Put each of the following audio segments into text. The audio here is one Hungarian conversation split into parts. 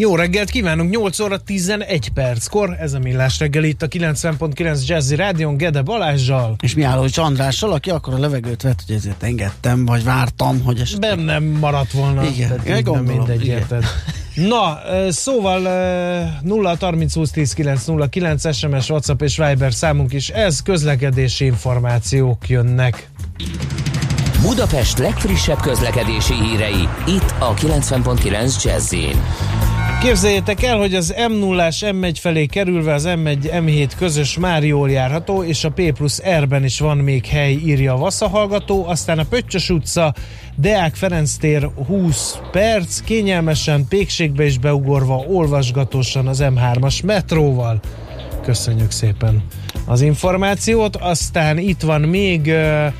Jó reggelt kívánunk, 8 óra 11 perckor, ez a Millás reggel itt a 90.9 Jazzy Rádion Gede Balázsjal. És Mihálovics Andrással, aki akkor a levegőt vett, hogy ezért engedtem, vagy vártam, hogy esetleg... Bennem maradt volna. Igen, igen gondolom, mindegy, igen. érted. Na, szóval 0 30 20 10 9 0 9 SMS, WhatsApp és Viber számunk is, ez közlekedési információk jönnek. Budapest legfrissebb közlekedési hírei, itt a 90.9 jazz Képzeljétek el, hogy az M0-ás M1 felé kerülve az M1 M7 közös már jól járható, és a P plusz R-ben is van még hely, írja a Vassa hallgató, aztán a Pöttyös utca, Deák Ferenc tér 20 perc, kényelmesen, pékségbe is beugorva, olvasgatósan az M3-as metróval. Köszönjük szépen az információt, aztán itt van még uh,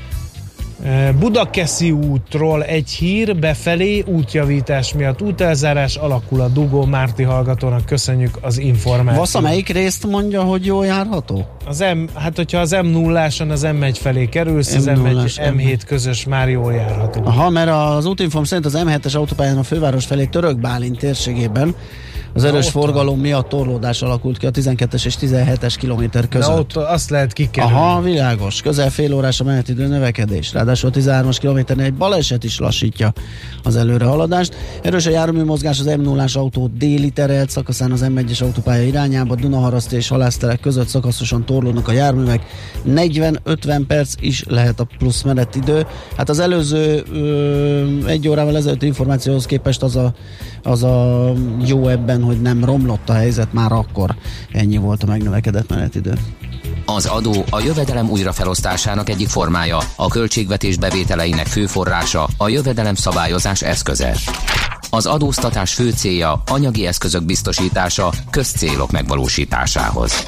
Budakeszi útról egy hír, befelé útjavítás miatt útelzárás alakul a Dugó Márti hallgatónak, köszönjük az információt. Vassza melyik részt mondja, hogy jól járható? Az M, hát hogyha az M0-áson az M1 felé kerülsz, az M1 M7 közös már jól járható. Aha, mert az útinform szerint az M7-es autópályán a főváros felé Török Bálint térségében az erős Na, forgalom van. miatt torlódás alakult ki a 12-es és 17-es kilométer között. Na ott azt lehet kikerülni. Aha, világos. Közel fél órás a menetidő növekedés. Ráadásul a 13-as kilométernél egy baleset is lassítja az előrehaladást. Erős a jármű mozgás az m 0 autó déli terelt szakaszán az M1-es autópálya irányába, Dunaharaszti és Halászterek között szakaszosan torlódnak a járművek. 40-50 perc is lehet a plusz menetidő. Hát az előző ö, egy órával ezelőtt információhoz képest az a, az a jó ebben esetben, hogy nem romlott a helyzet, már akkor ennyi volt a megnövekedett menetidő. Az adó a jövedelem újrafelosztásának egyik formája, a költségvetés bevételeinek fő forrása, a jövedelem szabályozás eszköze. Az adóztatás fő célja anyagi eszközök biztosítása közcélok megvalósításához.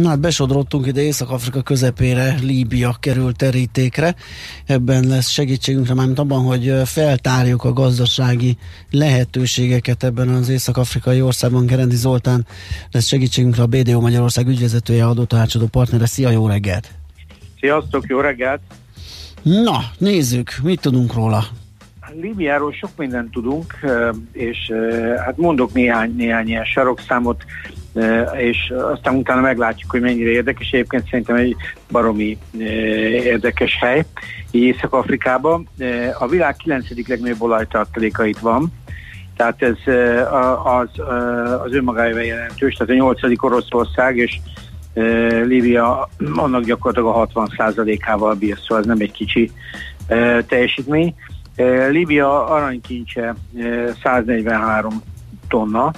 Na hát besodrottunk ide Észak-Afrika közepére, Líbia került terítékre. Ebben lesz segítségünkre, mármint abban, hogy feltárjuk a gazdasági lehetőségeket ebben az észak-afrikai országban. Gerendi Zoltán lesz segítségünkre a BDO Magyarország ügyvezetője, adótanácsadó partnere. Szia, jó reggelt! Sziasztok, jó reggelt! Na, nézzük, mit tudunk róla? Líbiáról sok mindent tudunk, és hát mondok néhány, néhány ilyen sarokszámot és aztán utána meglátjuk, hogy mennyire érdekes. Egyébként szerintem egy baromi érdekes hely, Észak-Afrikában. A világ 9. legnagyobb olajtartaléka itt van, tehát ez az, az önmagájában jelentős, tehát a 8. Oroszország, és Líbia annak gyakorlatilag a 60%-ával bír, szóval ez nem egy kicsi teljesítmény. Líbia aranykincse 143 tonna,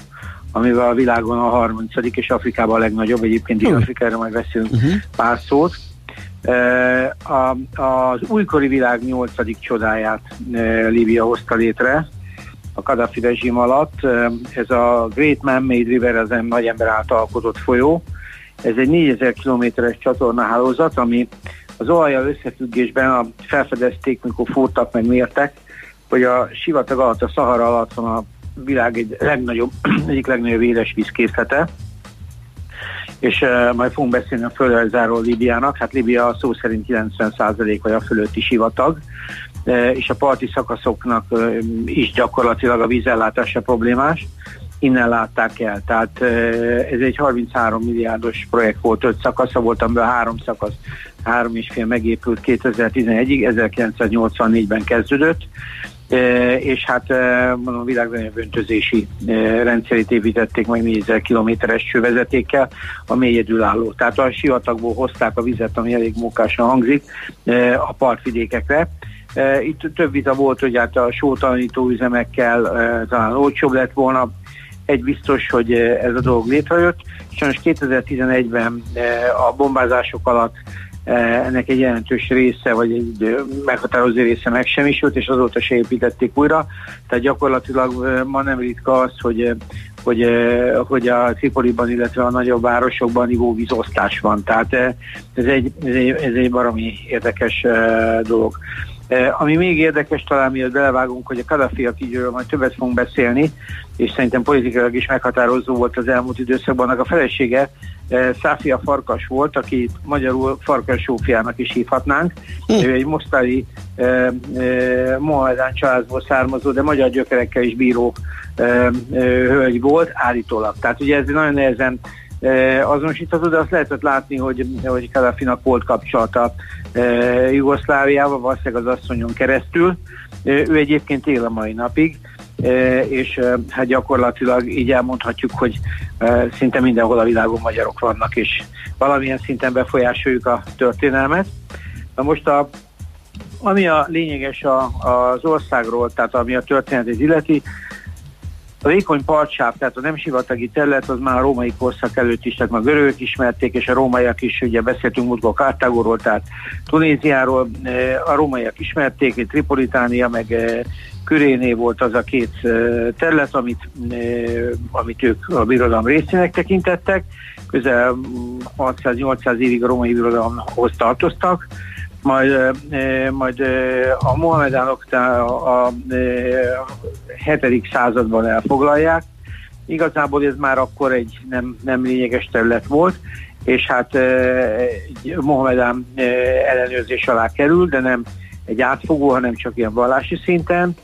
amivel a világon a 30. és Afrikában a legnagyobb, egyébként Dél-Afrikára majd veszünk uh-huh. pár szót. A, az újkori világ 8. csodáját Líbia hozta létre a Kadhafi rezsim alatt. Ez a Great Man-Made River, az egy nagy ember által alkotott folyó. Ez egy 4000 kilométeres csatornahálózat, ami az olajjal összefüggésben a felfedezték, mikor fúrtak, meg mértek, hogy a sivatag alatt, a Szahara alatt van a világ egy legnagyobb, egyik legnagyobb éles vízkészlete, és uh, majd fogunk beszélni a földrajzáról Líbiának. Hát Líbia szó szerint 90% vagy a fölötti sivatag, és a parti szakaszoknak is gyakorlatilag a vízellátása problémás. Innen látták el. Tehát ez egy 33 milliárdos projekt volt, öt szakasza volt, amiből három szakasz, három és fél megépült 2011-ig, 1984-ben kezdődött és hát a világ legnagyobb öntözési rendszerét építették meg 4000 kilométeres csővezetékkel, ami egyedülálló. Tehát a sivatagból hozták a vizet, ami elég mókásan hangzik, a partvidékekre. Itt több vita volt, hogy hát a sótalanító üzemekkel talán olcsóbb lett volna, egy biztos, hogy ez a dolog létrejött. Sajnos 2011-ben a bombázások alatt ennek egy jelentős része, vagy egy meghatározó része megsemmisült, és azóta se építették újra. Tehát gyakorlatilag ma nem ritka az, hogy hogy, hogy a Tripoliban, illetve a nagyobb városokban ivóvízosztás van. Tehát ez egy, ez egy, ez egy baromi érdekes dolog. Ami még érdekes talán, miatt belevágunk, hogy a Kadhafi, akiről majd többet fogunk beszélni, és szerintem politikailag is meghatározó volt az elmúlt időszakban, a felesége Száfia Farkas volt, aki magyarul Farkas Sófiának is hívhatnánk. Hm. Ő egy mostani eh, eh, Mohamedán családból származó, de magyar gyökerekkel is bíró eh, hölgy volt, állítólag. Tehát ugye ez nagyon nehezen azonosítható, de azt lehetett látni, hogy, hogy Kadhafinak volt kapcsolata Jugoszláviával, valószínűleg az asszonyon keresztül. Ő egyébként él a mai napig, és hát gyakorlatilag így elmondhatjuk, hogy szinte mindenhol a világon magyarok vannak, és valamilyen szinten befolyásoljuk a történelmet. Na most a, ami a lényeges a, az országról, tehát ami a történetet illeti, a vékony partsáv, tehát a nem sivatagi terület, az már a római korszak előtt is, tehát már görögök ismerték, és a rómaiak is, ugye beszéltünk múltkor Kartágóról, tehát Tunéziáról, a rómaiak ismerték, Tripolitánia, meg Küréné volt az a két terület, amit, amit ők a birodalom részének tekintettek. Közel 600-800 évig a római birodalomhoz tartoztak, majd, majd a mohamedánok a, a, a 7. században elfoglalják. Igazából ez már akkor egy nem, nem lényeges terület volt, és hát Mohamedán ellenőrzés alá kerül, de nem egy átfogó, hanem csak ilyen vallási szinten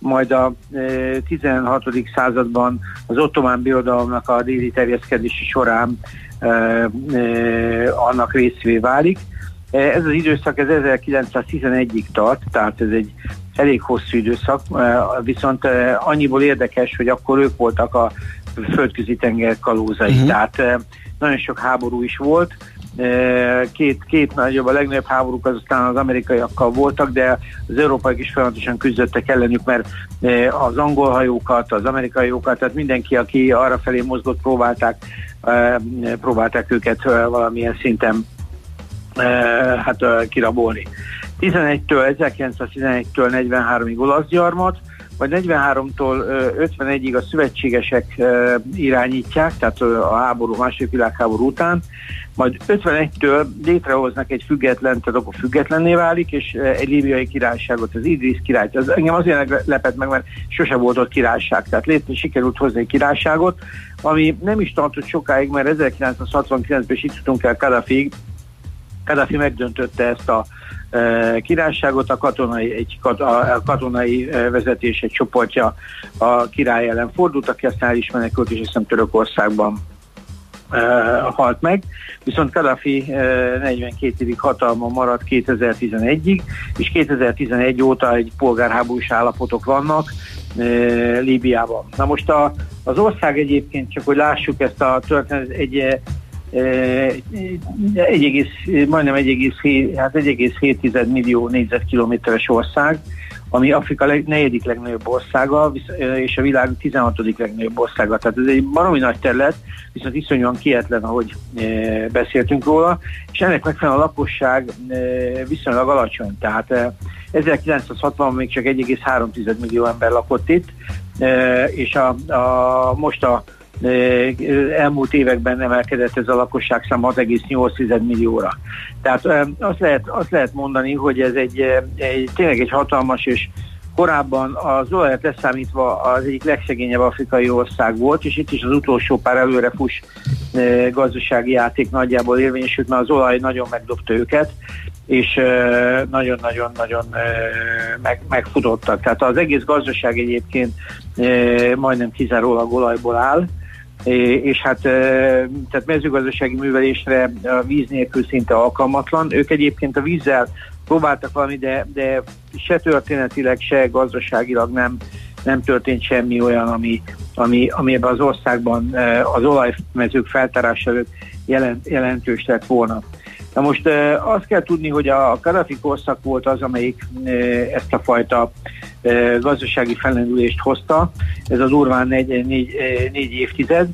majd a 16. E, században az ottomán birodalomnak a déli terjeszkedési során annak részvé válik. Ez az időszak ez 1911-ig tart, tehát ez egy elég hosszú időszak, viszont annyiból érdekes, hogy akkor ők voltak a földközi tenger kalózai, uh-huh. tehát nagyon sok háború is volt, két, két nagyobb, a legnagyobb háborúk az aztán az amerikaiakkal voltak, de az európaiak is folyamatosan küzdöttek ellenük, mert az angol hajókat, az amerikai hajókat, tehát mindenki, aki arra felé mozgott, próbálták, próbálták őket valamilyen szinten hát kirabolni. 11-től, 1911-től 43-ig olasz gyarmat, vagy 43-tól 51-ig a szövetségesek irányítják, tehát a háború, második világháború után, majd 51-től létrehoznak egy független, tehát akkor függetlenné válik, és egy líbiai királyságot, az Idris király. Az engem azért lepett meg, mert sose volt ott királyság, tehát létre sikerült hozni egy királyságot, ami nem is tartott sokáig, mert 1969-ben is itt jutunk el Kadhafiig, Kadhafi megdöntötte ezt a királyságot, a katonai, egy, a katonai vezetés egy csoportja a király ellen fordult, aki aztán el is menekült, és hiszem Törökországban halt meg, viszont Kadhafi 42 évig hatalma maradt 2011-ig, és 2011 óta egy polgárháborús állapotok vannak Líbiában. Na most a, az ország egyébként, csak hogy lássuk ezt a történet, egy egy egész, majdnem 1,7 hát 1,7 millió négyzetkilométeres ország, ami Afrika leg, negyedik legnagyobb országa, és a világ 16. legnagyobb országa. Tehát ez egy baromi nagy terület, viszont iszonyúan kietlen, ahogy beszéltünk róla, és ennek megfelelően a lakosság viszonylag alacsony. Tehát 1960 még csak 1,3 millió ember lakott itt, és a, a, most a elmúlt években emelkedett ez a lakosság szám 6,8 millióra. Tehát azt lehet, azt lehet mondani, hogy ez egy, egy tényleg egy hatalmas és korábban az olajat leszámítva az egyik legszegényebb afrikai ország volt, és itt is az utolsó pár előre fuss gazdasági játék nagyjából érvényesült, mert az olaj nagyon megdobta őket, és nagyon-nagyon-nagyon meg, megfutottak. Tehát az egész gazdaság egyébként majdnem kizárólag olajból áll, és hát tehát mezőgazdasági művelésre a víz nélkül szinte alkalmatlan. Ők egyébként a vízzel próbáltak valami, de, de se történetileg, se gazdaságilag nem, nem történt semmi olyan, ami, ami, ami ebben az országban az olajmezők feltárása jelent, jelentős lett volna. Na most azt kell tudni, hogy a Kadhafi korszak volt az, amelyik ezt a fajta gazdasági fellendülést hozta, ez az durván négy, négy, négy évtized,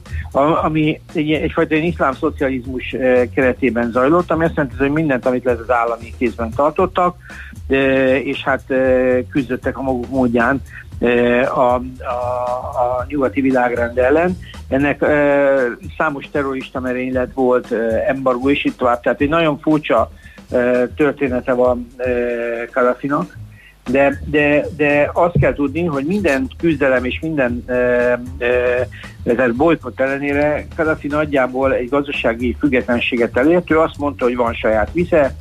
ami egy, egyfajta iszlám szocializmus keretében zajlott, ami azt jelenti, hogy mindent, amit lehet az állami kézben tartottak, és hát küzdöttek a maguk módján a, a, a nyugati világrend ellen. Ennek e, számos terrorista merénylet volt, e, embargó és itt tovább. Tehát egy nagyon furcsa e, története van e, Kadafinak. De, de, de azt kell tudni, hogy minden küzdelem és minden e, e, bolykott ellenére Kadafi nagyjából egy gazdasági függetlenséget elért. Ő azt mondta, hogy van saját vize,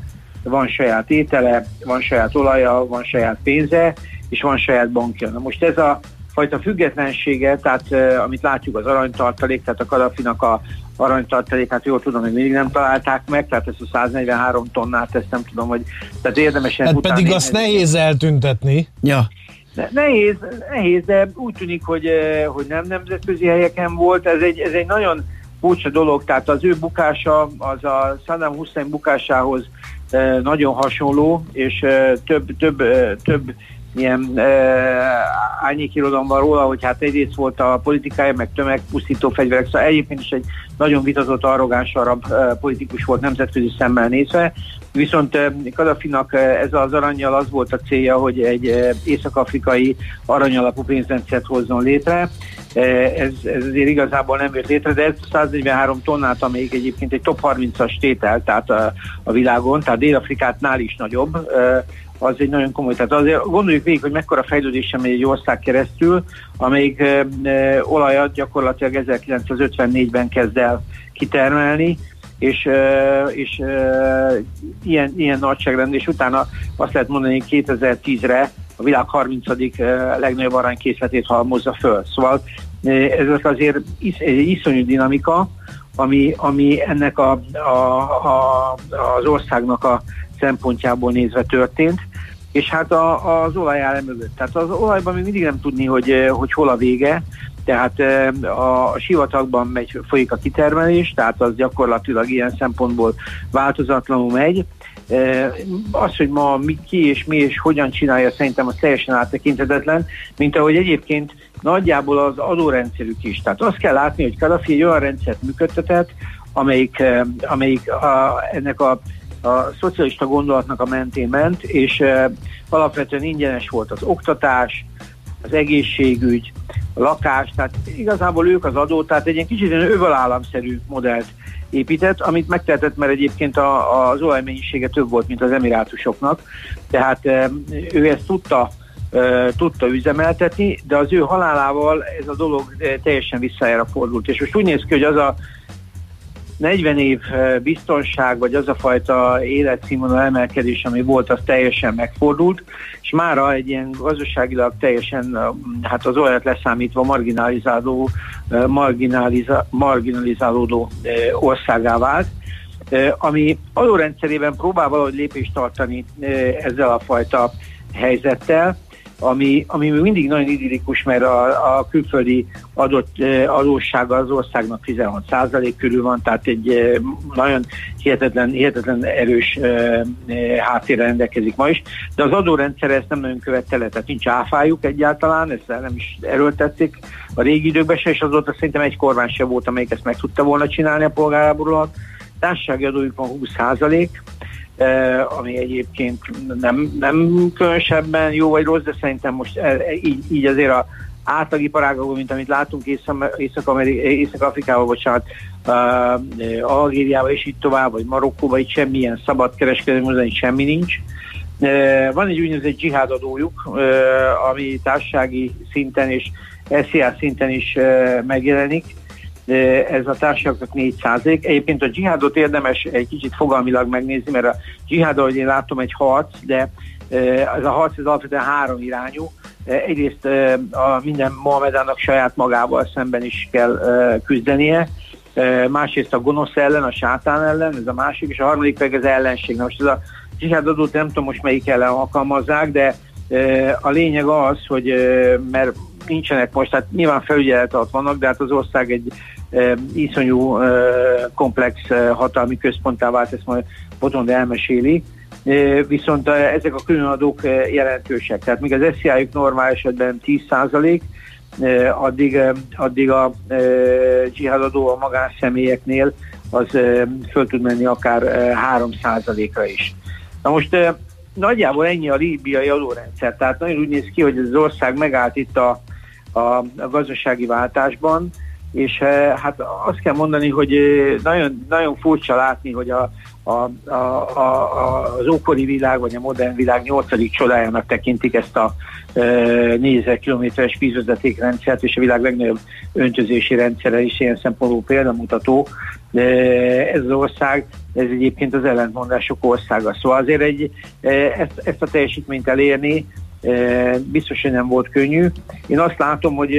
van saját étele, van saját olaja, van saját pénze, és van saját bankja. Na most ez a fajta függetlensége, tehát uh, amit látjuk az aranytartalék, tehát a Kadafinak a aranytartalékát jól tudom, hogy mindig nem találták meg, tehát ezt a 143 tonnát, ezt nem tudom, hogy tehát érdemes hát pedig azt nehéz eltüntetni. Ja. Ne, nehéz, nehéz, de úgy tűnik, hogy, hogy nem nemzetközi helyeken volt. Ez egy, ez egy nagyon furcsa dolog, tehát az ő bukása, az a Saddam Hussein bukásához nagyon hasonló, és több, több, több ilyen e, árnyékirodalom van róla, hogy hát egyrészt volt a politikája, meg tömegpusztító fegyverek, szóval egyébként is egy nagyon vitatott, arrogáns arab e, politikus volt nemzetközi szemmel nézve, viszont e, Kadafinak ez az aranyjal az volt a célja, hogy egy e, észak-afrikai aranyalapú pénzrendszert hozzon létre, ez, ez azért igazából nem jött létre, de ez 143 tonnát, amelyik egyébként egy top 30-as tétel, tehát a, a világon, tehát Dél-Afrikátnál is nagyobb, az egy nagyon komoly. Tehát azért gondoljuk végig, hogy mekkora fejlődése megy egy ország keresztül, amelyik e, e, olajat gyakorlatilag 1954-ben kezd el kitermelni, és, e, és e, ilyen, ilyen nagyságrend, és utána azt lehet mondani, hogy 2010-re a világ 30. legnagyobb aranykészletét halmozza föl. Szóval ez azért is, egy iszonyú dinamika, ami, ami ennek a, a, a, az országnak a szempontjából nézve történt, és hát a, az olaj áll mögött. Tehát az olajban még mindig nem tudni, hogy, eh, hogy hol a vége, tehát eh, a, a sivatagban megy, folyik a kitermelés, tehát az gyakorlatilag ilyen szempontból változatlanul megy. Eh, az, hogy ma mi, ki és mi és hogyan csinálja, szerintem az teljesen áttekintetetlen, mint ahogy egyébként nagyjából az adórendszerük is. Tehát azt kell látni, hogy Kadhafi egy olyan rendszert működtetett, amelyik, amelyik a, ennek a a szocialista gondolatnak a mentén ment, és alapvetően ingyenes volt az oktatás, az egészségügy, a lakás, tehát igazából ők az adó, tehát egy ilyen kicsit övelállamszerű modellt épített, amit megtehetett, mert egyébként a, az olajmennyisége több volt, mint az emirátusoknak, tehát ő ezt tudta tudta üzemeltetni, de az ő halálával ez a dolog teljesen visszájára fordult. És most úgy néz ki, hogy az a 40 év biztonság, vagy az a fajta életszínvonal emelkedés, ami volt, az teljesen megfordult, és mára egy ilyen gazdaságilag teljesen, hát az olyat leszámítva marginalizáló, marginaliza, marginalizálódó országá vált, ami adórendszerében próbál valahogy lépést tartani ezzel a fajta helyzettel, ami, ami mindig nagyon idillikus, mert a, a külföldi adott adóssága az országnak 16% körül van, tehát egy nagyon hihetetlen, hihetetlen erős háttérre rendelkezik ma is, de az adórendszer ezt nem nagyon követte le, tehát nincs áfájuk egyáltalán, ezt nem is erőltették a régi időkben se, és azóta szerintem egy kormány se volt, amelyik ezt meg tudta volna csinálni a polgárából alatt. Társasági adójuk van 20 ami egyébként nem, nem különösebben jó vagy rossz, de szerintem most e, e, így, így azért a átlagiparágokban, mint amit látunk Észak-Afrikában, bocsánat, uh, Algériában és így tovább, vagy Marokkóban, itt semmilyen szabad kereskedelmi itt semmi nincs. Van egy úgynevezett dzsihádadójuk, uh, ami társasági szinten és SZIA szinten is megjelenik, ez a társadalmaknak 4 százalék. Egyébként a dzsihádot érdemes egy kicsit fogalmilag megnézni, mert a dzsihád, ahogy én látom, egy harc, de ez a harc ez alapvetően három irányú. Egyrészt a minden Mohamedának saját magával szemben is kell küzdenie, másrészt a gonosz ellen, a sátán ellen, ez a másik, és a harmadik pedig az ellenség. Na most ez a dzsihádadót nem tudom most melyik ellen alkalmazzák, de a lényeg az, hogy mert nincsenek most, tehát nyilván felügyelet alatt vannak, de hát az ország egy iszonyú komplex hatalmi központtá vált, ezt majd Botond elmeséli, viszont ezek a különadók jelentősek. Tehát míg az SZIA-juk normál esetben 10 addig, addig a dzsihadadó a magánszemélyeknél az föl tud menni akár 3 ra is. Na most nagyjából ennyi a líbiai adórendszer, tehát nagyon úgy néz ki, hogy az ország megállt itt a, a, gazdasági váltásban, és hát azt kell mondani, hogy nagyon, nagyon furcsa látni, hogy a, a, a, a, az ókori világ, vagy a modern világ nyolcadik csodájának tekintik ezt a e, 4000 kilométeres vízvezetékrendszert, és a világ legnagyobb öntözési rendszere is ilyen szempontból példamutató. De ez az ország, ez egyébként az ellentmondások országa. Szóval azért egy, ezt, ezt a teljesítményt elérni, biztos, hogy nem volt könnyű. Én azt látom, hogy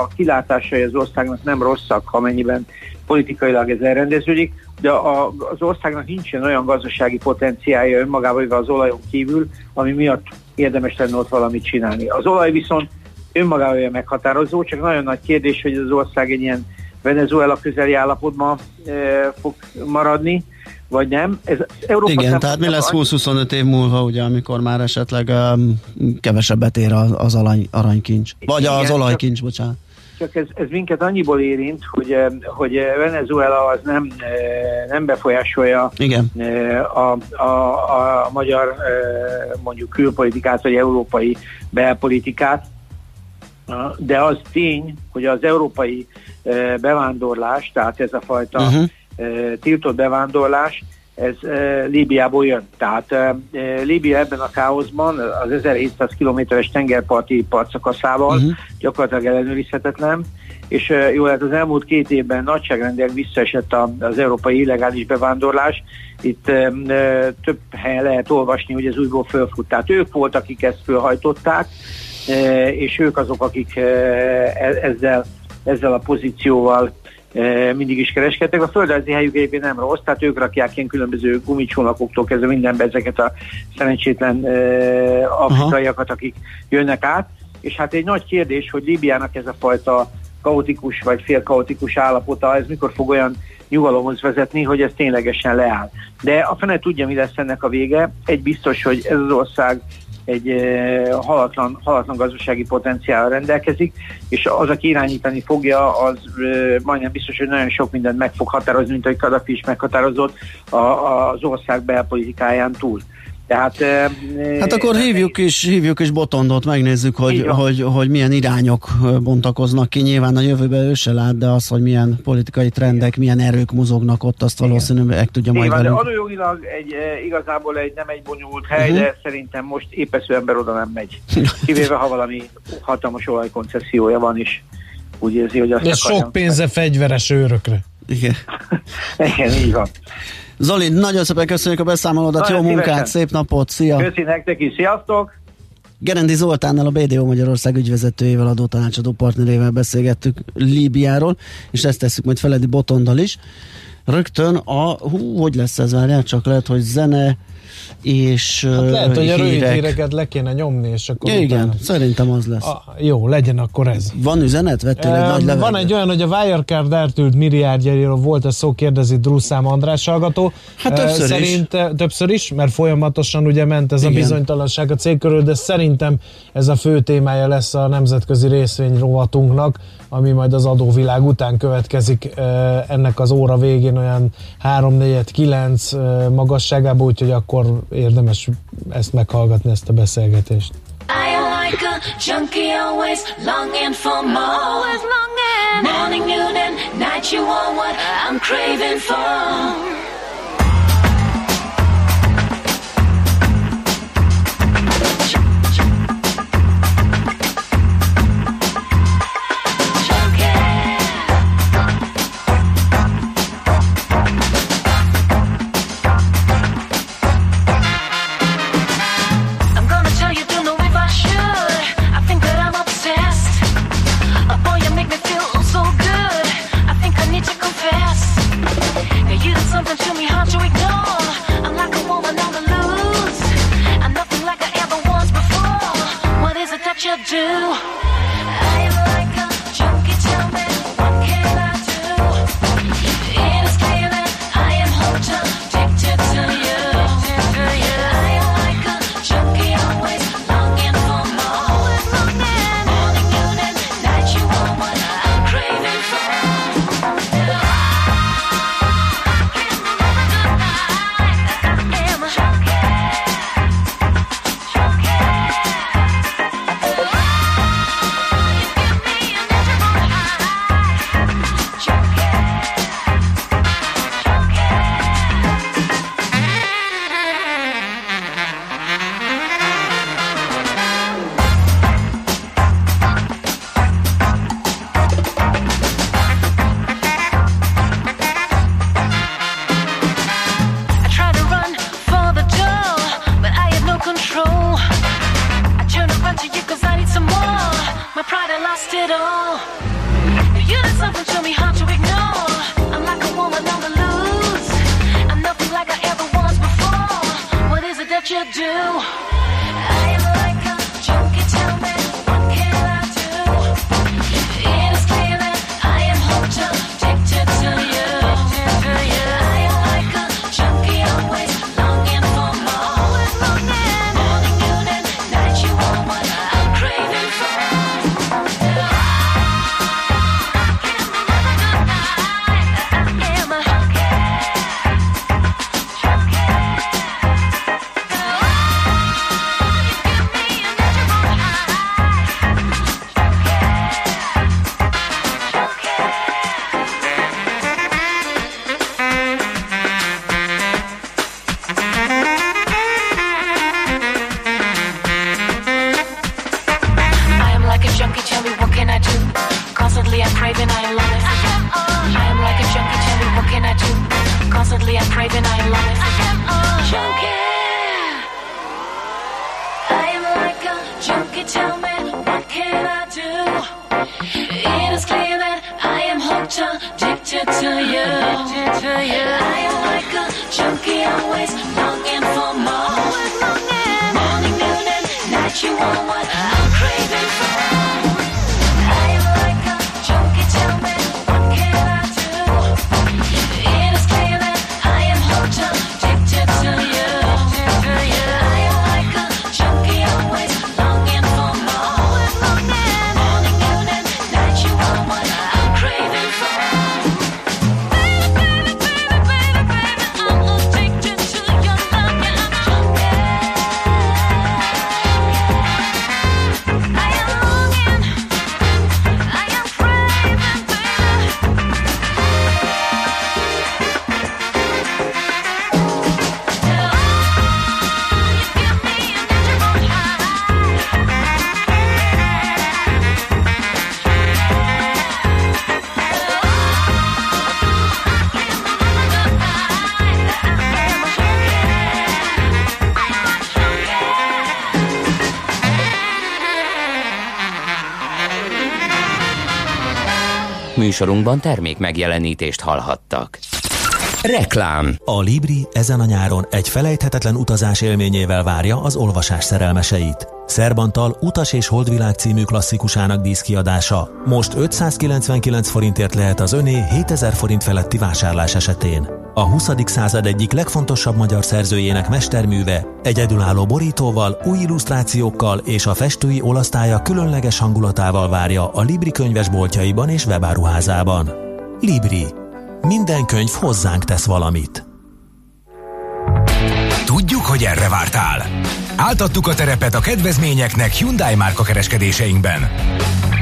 a kilátásai az országnak nem rosszak, ha mennyiben politikailag ez elrendeződik, de az országnak nincsen olyan gazdasági potenciálja önmagában az olajon kívül, ami miatt érdemes lenne ott valamit csinálni. Az olaj viszont önmagában meghatározó, csak nagyon nagy kérdés, hogy az ország egy ilyen Venezuela közeli állapotban e, fog maradni, vagy nem. Ez Európa Igen, tehát mi lesz 20-25 év múlva, ugye, amikor már esetleg um, kevesebbet ér az, az arany, aranykincs, vagy Igen, az olajkincs, bocsánat csak ez, ez minket annyiból érint, hogy, eh, hogy Venezuela az nem, eh, nem befolyásolja Igen. A, a, a magyar mondjuk külpolitikát, vagy európai belpolitikát, de az tény, hogy az európai bevándorlás, tehát ez a fajta uh-huh. Tiltott bevándorlás, ez Líbiából jön. Tehát Líbia ebben a káoszban az 1700 kilométeres tengerparti partszakaszával uh-huh. gyakorlatilag ellenőrizhetetlen, és jó lehet az elmúlt két évben nagyságrendileg visszaesett az európai illegális bevándorlás. Itt több helyen lehet olvasni, hogy ez újból fölfut. Tehát ők voltak, akik ezt fölhajtották, és ők azok, akik e, ezzel, ezzel a pozícióval mindig is kereskedtek. A földrajzi helyük egyébként nem rossz, tehát ők rakják ilyen különböző gumicsónakoktól kezdve mindenbe ezeket a szerencsétlen afrikaiakat, akik jönnek át. És hát egy nagy kérdés, hogy Líbiának ez a fajta kaotikus vagy félkaotikus állapota, ez mikor fog olyan nyugalomhoz vezetni, hogy ez ténylegesen leáll. De a fene tudja, mi lesz ennek a vége. Egy biztos, hogy ez az ország egy halatlan, halatlan gazdasági potenciál rendelkezik, és az, aki irányítani fogja, az majdnem biztos, hogy nagyon sok mindent meg fog határozni, mint ahogy Kadafi is meghatározott az ország belpolitikáján túl. Tehát, hát akkor hívjuk is, hívjuk is Botondot, megnézzük, hogy, hogy, hogy milyen irányok bontakoznak ki. Nyilván a jövőben ő se lát, de az, hogy milyen politikai trendek, milyen erők mozognak ott, azt valószínűleg meg tudja majd velünk. De adójogilag egy, igazából egy, nem egy bonyolult hely, uh-huh. de szerintem most épesző ember oda nem megy. Kivéve, ha valami hatalmas olajkoncessziója van is. Úgy érzi, hogy azt De sok pénze fegyveres őrökre. Igen. Igen, így van. Zoli, nagyon szépen köszönjük a beszámolódat, jó munkát, szívesen. szép napot, szia! Köszi nektek is, sziasztok! Gerendi Zoltánnal, a BDO Magyarország ügyvezetőjével, adótanácsadó partnerével beszélgettük Líbiáról, és ezt tesszük majd Feledi Botondal is. Rögtön a, hú, hogy lesz ez, várjál, csak lehet, hogy zene, és hát lehet, hogy a rövid híreket le kéne nyomni, és akkor Igen, utána... szerintem az lesz. A, jó, legyen akkor ez. Van üzenet? Vettél e, egy nagy Van egy olyan, hogy a Wirecard eltűnt milliárdjairól volt a szó, kérdezi Druszám András hallgató. Hát többször Szerint, is. Többször is, mert folyamatosan ugye ment ez Igen. a bizonytalanság a cég körül, de szerintem ez a fő témája lesz a nemzetközi részvény rovatunknak, ami majd az adóvilág után következik ennek az óra végén olyan 3-4-9 magasságában, úgyhogy akkor érdemes ezt meghallgatni, ezt a beszélgetést. I like a junkie always longing for more. Always longing. Morning, noon and night you want what I'm craving for. Műsorunkban termék megjelenítést hallhattak. Reklám A Libri ezen a nyáron egy felejthetetlen utazás élményével várja az olvasás szerelmeseit. Szerbantal Utas és Holdvilág című klasszikusának díszkiadása most 599 forintért lehet az öné 7000 forint feletti vásárlás esetén. A 20. század egyik legfontosabb magyar szerzőjének mesterműve egyedülálló borítóval, új illusztrációkkal és a festői olasztálya különleges hangulatával várja a Libri könyvesboltjaiban és webáruházában. Libri. Minden könyv hozzánk tesz valamit. Tudjuk, hogy erre vártál. Áltattuk a terepet a kedvezményeknek Hyundai márka kereskedéseinkben.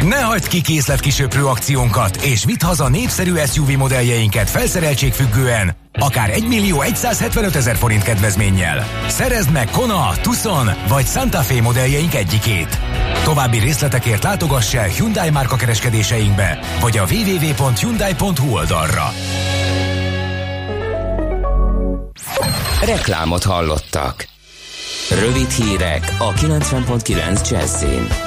Ne hagyd ki készletkisöprő akciónkat, és vidd haza népszerű SUV modelljeinket felszereltségfüggően, akár 1 millió 175 ezer forint kedvezménnyel. Szerezd meg Kona, Tucson vagy Santa Fe modelljeink egyikét. További részletekért látogass el Hyundai márka kereskedéseinkbe, vagy a www.hyundai.hu oldalra. Reklámot hallottak. Rövid hírek a 90.9 Jazzin.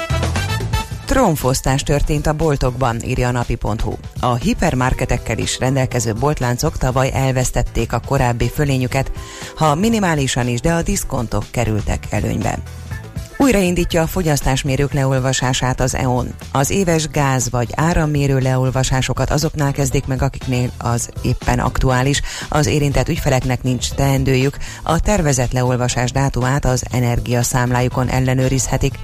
Trónfosztás történt a boltokban, írja a napi.hu. A hipermarketekkel is rendelkező boltláncok tavaly elvesztették a korábbi fölényüket, ha minimálisan is, de a diszkontok kerültek előnybe. Újraindítja a fogyasztásmérők leolvasását az EON. Az éves gáz vagy árammérő leolvasásokat azoknál kezdik meg, akiknél az éppen aktuális. Az érintett ügyfeleknek nincs teendőjük, a tervezett leolvasás dátumát az energiaszámlájukon ellenőrizhetik.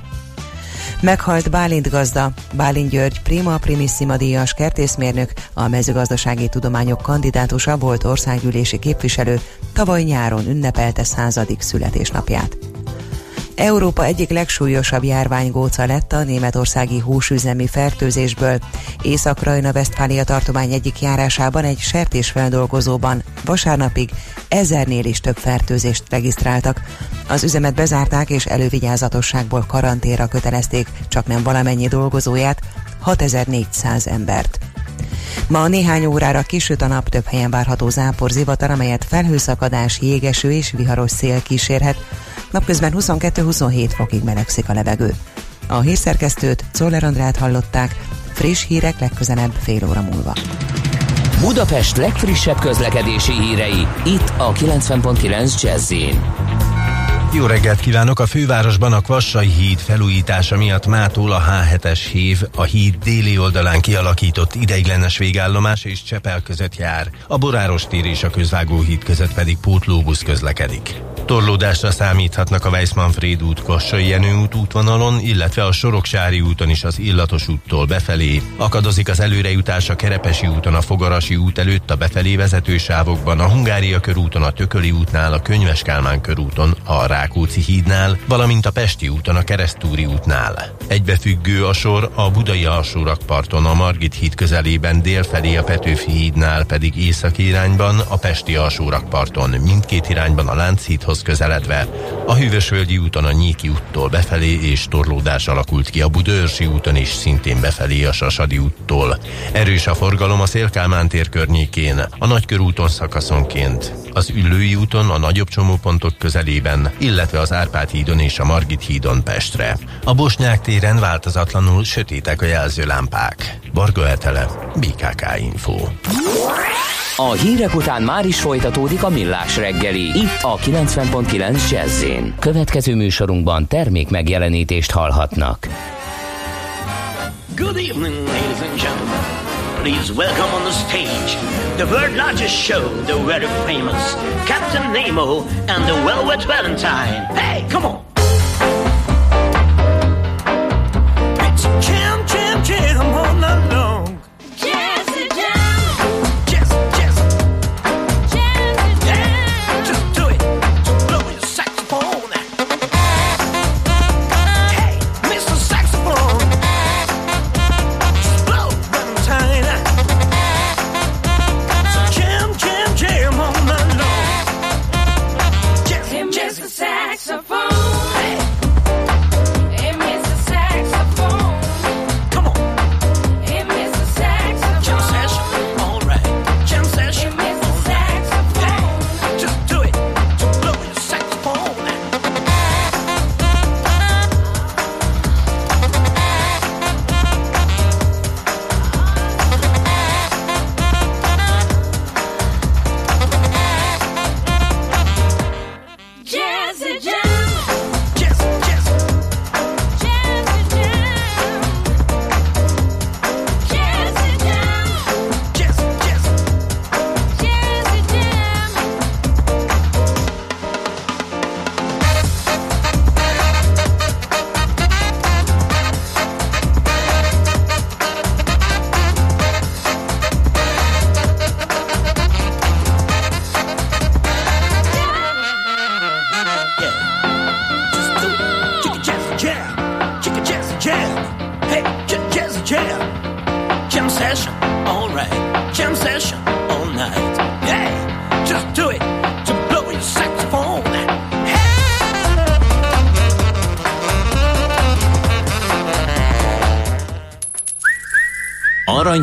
Meghalt Bálint gazda, Bálint György Prima Primissima díjas kertészmérnök, a mezőgazdasági tudományok kandidátusa volt országgyűlési képviselő, tavaly nyáron ünnepelte századik születésnapját. Európa egyik legsúlyosabb járványgóca lett a németországi húsüzemi fertőzésből. Észak-Rajna-Vesztfália tartomány egyik járásában egy sertésfeldolgozóban vasárnapig ezernél is több fertőzést regisztráltak. Az üzemet bezárták és elővigyázatosságból karanténra kötelezték csak nem valamennyi dolgozóját, 6400 embert. Ma néhány órára kisüt a nap, több helyen várható zápor zivatar, amelyet felhőszakadás, jégeső és viharos szél kísérhet. Napközben 22-27 fokig melegszik a levegő. A hírszerkesztőt, Czoller Andrát hallották, friss hírek legközelebb fél óra múlva. Budapest legfrissebb közlekedési hírei, itt a 90.9 Jazzin. Jó reggelt kívánok! A fővárosban a Kvassai híd felújítása miatt mától a H7-es hív a híd déli oldalán kialakított ideiglenes végállomás és Csepel között jár. A Boráros tér és a Közvágó híd között pedig pótlóbusz közlekedik. Torlódásra számíthatnak a Weissmanfréd út Kassai Jenő út útvonalon, illetve a Soroksári úton is az Illatos úttól befelé. Akadozik az előrejutás a Kerepesi úton a Fogarasi út előtt a befelé vezető sávokban, a Hungária körúton a Tököli útnál, a Könyves Kálmán körúton, a Rákóczi hídnál, valamint a Pesti úton a Keresztúri útnál. Egybefüggő a sor a Budai alsórakparton a Margit híd közelében délfelé a Petőfi hídnál pedig északi irányban, a Pesti alsórakparton mindkét irányban a Lánchídhoz közeledve. A Hűvösvölgyi úton a Nyíki úttól befelé és torlódás alakult ki a Budőrsi úton is szintén befelé a Sasadi úttól. Erős a forgalom a Szélkálmán tér környékén, a Nagykörúton szakaszonként, az Üllői úton a nagyobb csomópontok közelében, illetve az Árpád hídon és a Margit hídon Pestre. A Bosnyák téren változatlanul sötétek a jelzőlámpák. Barga Etele, BKK Info. A hírek után már is folytatódik a millás reggeli. Itt a 90.9 jazz Következő műsorunkban termék megjelenítést hallhatnak. Good evening, ladies and gentlemen. Please welcome on the stage the world largest show, the very famous Captain Nemo and the Velvet Valentine. Hey, come on!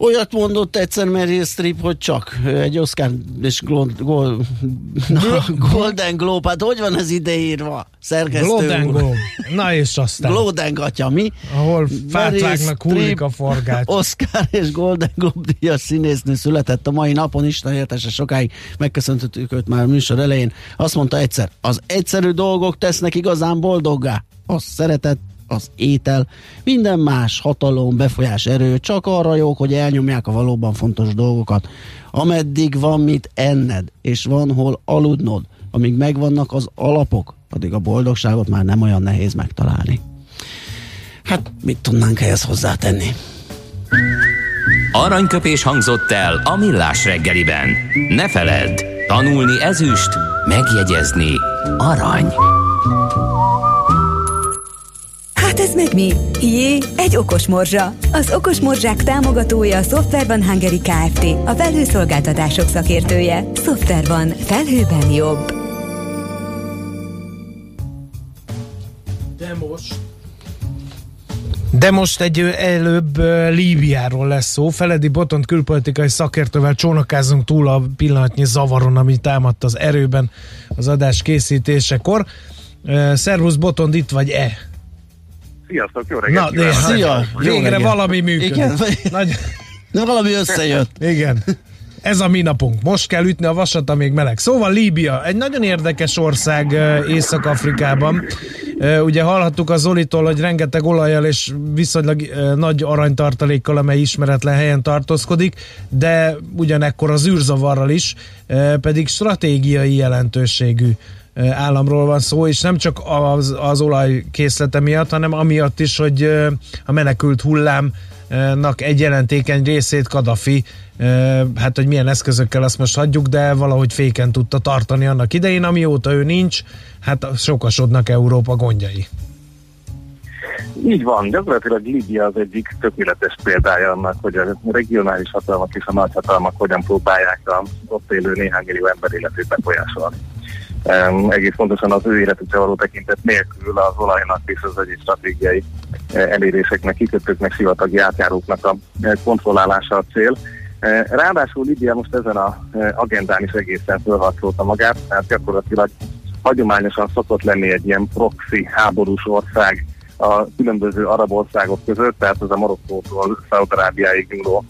Olyat mondott egyszer Meryl Streep, hogy csak egy Oscar és Glo- Gol- na, Golden Globe, hát hogy van ez ideírva? Szerkesztő Golden úr. Globe. Na és aztán. Golden gatya, mi? Ahol fát Meryl vágnak, hullik a forgács. Oscar és Golden Globe díjas színésznő született a mai napon, Isten értese sokáig megköszöntöttük őt már a műsor elején. Azt mondta egyszer, az egyszerű dolgok tesznek igazán boldoggá. Az szeretet, az étel, minden más hatalom, befolyás, erő csak arra jók, hogy elnyomják a valóban fontos dolgokat. Ameddig van mit enned, és van hol aludnod, amíg megvannak az alapok, addig a boldogságot már nem olyan nehéz megtalálni. Hát mit tudnánk ehhez hozzátenni? Aranyköpés hangzott el a millás reggeliben. Ne feledd, tanulni ezüst, megjegyezni arany. Hát ez meg mi? Jé, egy okos morzsa. Az okos morzsák támogatója a Software Van Hungary Kft. A felhőszolgáltatások szakértője. Software van. Felhőben jobb. De most... De most egy előbb Líbiáról lesz szó. Feledi Botont külpolitikai szakértővel csónakázunk túl a pillanatnyi zavaron, ami támadt az erőben az adás készítésekor. Szervusz Botond, itt vagy-e? Sziasztok, jó Na, reggelt! de, kívánok! Szia! Jó végre reggelt. valami működik. Igen, Nagy, de valami összejött. igen. Ez a mi napunk. Most kell ütni a vasat, amíg meleg. Szóval Líbia, egy nagyon érdekes ország ö, Észak-Afrikában. Ö, Ugye hallhattuk az Zolitól, hogy rengeteg olajjal és viszonylag ö, nagy aranytartalékkal, amely ismeretlen helyen tartózkodik, de ugyanekkor az űrzavarral is, pedig stratégiai jelentőségű államról van szó, és nem csak az, az olaj készlete miatt, hanem amiatt is, hogy a menekült hullámnak egy jelentékeny részét Kadafi, hát hogy milyen eszközökkel azt most hagyjuk, de valahogy féken tudta tartani annak idején, amióta ő nincs, hát sokasodnak Európa gondjai. Így van, gyakorlatilag Líbia az egyik tökéletes példája annak, hogy a regionális hatalmak és a nagyhatalmak hogyan próbálják a ott élő néhány millió ember életét befolyásolni. Egész pontosan az ő életükre való tekintet nélkül az olajnak és az egyik stratégiai eh, eléréseknek, kikötőknek, sivatagi átjáróknak a eh, kontrollálása a cél. Eh, Ráadásul Libia most ezen a agendán is egészen fölharcolta magát, tehát gyakorlatilag hagyományosan szokott lenni egy ilyen proxy háborús ország a különböző arab országok között, tehát ez a Marokkótól Szaudarábiáig nyúló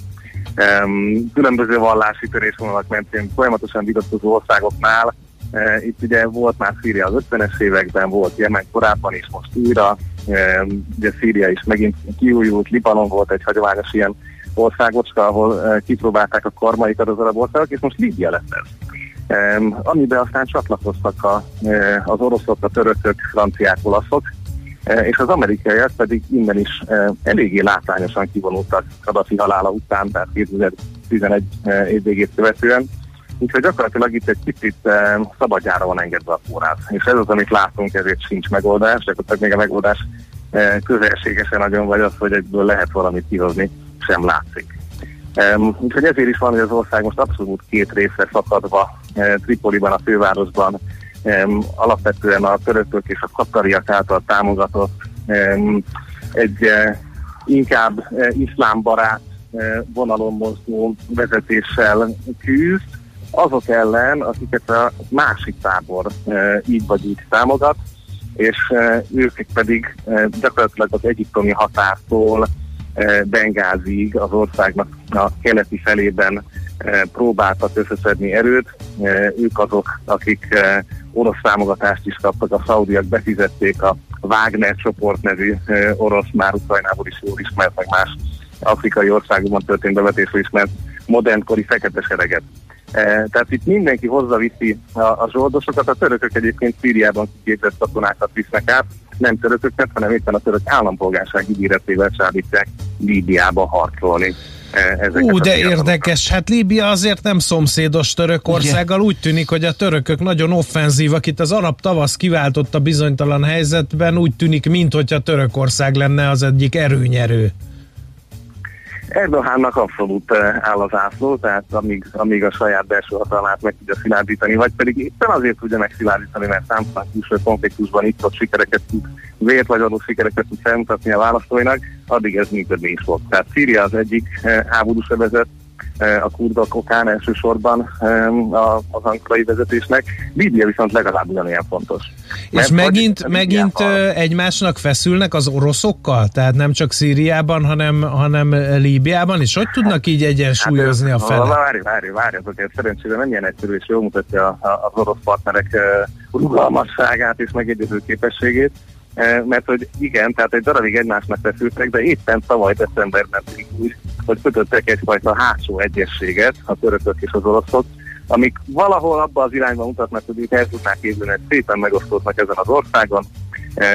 különböző vallási törésvonalak mentén folyamatosan vitatkozó országoknál. E, itt ugye volt már Szíria az 50-es években, volt Jemen korábban is, most újra. E, ugye Szíria is megint kiújult, Libanon volt egy hagyományos ilyen országocska, ahol e, kipróbálták a kormaikat az arab országok, és most Líbia lett ez. Amiben aztán csatlakoztak a, az oroszok, a törökök, franciák, olaszok, és az amerikaiak pedig innen is eléggé látványosan kivonultak Kadhafi halála után, tehát 2011 e, év végét követően. Úgyhogy gyakorlatilag itt egy kicsit szabadjára van engedve a forrás. És ez az, amit látunk, ezért sincs megoldás, gyakorlatilag még a megoldás e, közelségesen nagyon vagy az, hogy egyből lehet valamit kihozni, sem látszik. Um, úgyhogy ezért is van, hogy az ország most abszolút két részre szakadva, uh, Tripoliban, a fővárosban, alapvetően a törökök és a katariak által támogatott egy inkább iszlámbarát uh, vonalon mozgó vezetéssel küzd, azok ellen, akiket a másik tábor uh, így vagy így támogat, és uh, ők pedig uh, gyakorlatilag az egyiptomi határtól Bengázig az országnak a keleti felében próbáltak összeszedni erőt. Ők azok, akik orosz támogatást is kaptak, a szaudiak befizették a Wagner csoport nevű orosz, már Ukrajnából is jól ismert, meg más afrikai országokban történt bevetésről ismert modernkori fekete sereget. Eh, Tehát itt mindenki hozza viszi a, a zsoldosokat, a törökök egyébként Szíriában kiképzett katonákat visznek át, nem törököket, hanem éppen a török állampolgárság ígéretével csábítják Líbiába harcolni. ezeket Ú, de érdekes. Hát Líbia azért nem szomszédos Törökországgal. Úgy tűnik, hogy a törökök nagyon offenzívak. Itt az arab tavasz kiváltotta bizonytalan helyzetben. Úgy tűnik, minthogyha Törökország lenne az egyik erőnyerő. Erdogannak abszolút eh, áll az ászló, tehát amíg, amíg a saját belső hatalmát meg tudja szilárdítani, vagy pedig éppen azért tudja megszilárdítani, mert számtalan külső konfliktusban itt ott sikereket tud, vért vagy adó sikereket tud felmutatni a választóinak, addig ez működni is fog. Tehát Szíria az egyik eh, háborús övezet, a kurdok okán elsősorban eh, a- az ankarai vezetésnek, Líbia viszont legalább ugyanilyen fontos. És Mert hogy megint, a megint ö, egymásnak feszülnek az oroszokkal? Tehát nem csak Szíriában, hanem, hanem Líbiában is? Hogy tudnak így egyensúlyozni a Hát, felek? Várj, várj, várj, azért szerencsére nem ilyen egyszerű, és jól mutatja a- a- az orosz partnerek eh, rugalmasságát és megegyező képességét, eh, mert hogy igen, tehát egy darabig egymásnak feszültek, de éppen tavaly decemberben pedig úgy, hogy kötöttek egyfajta hátsó egyességet a törökök és az oroszok, amik valahol abba az irányba mutatnak, hogy ők el tudnák képzelni, hogy szépen megosztódnak ezen az országon,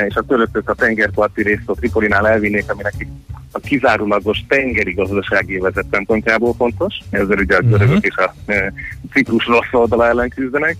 és a törökök a tengerparti részt a Tripolinál elvinnék, ami nekik a kizárólagos tengeri gazdasági évezet szempontjából fontos, ezzel ugye a görögök és a Ciprus rossz oldala ellen küzdenek,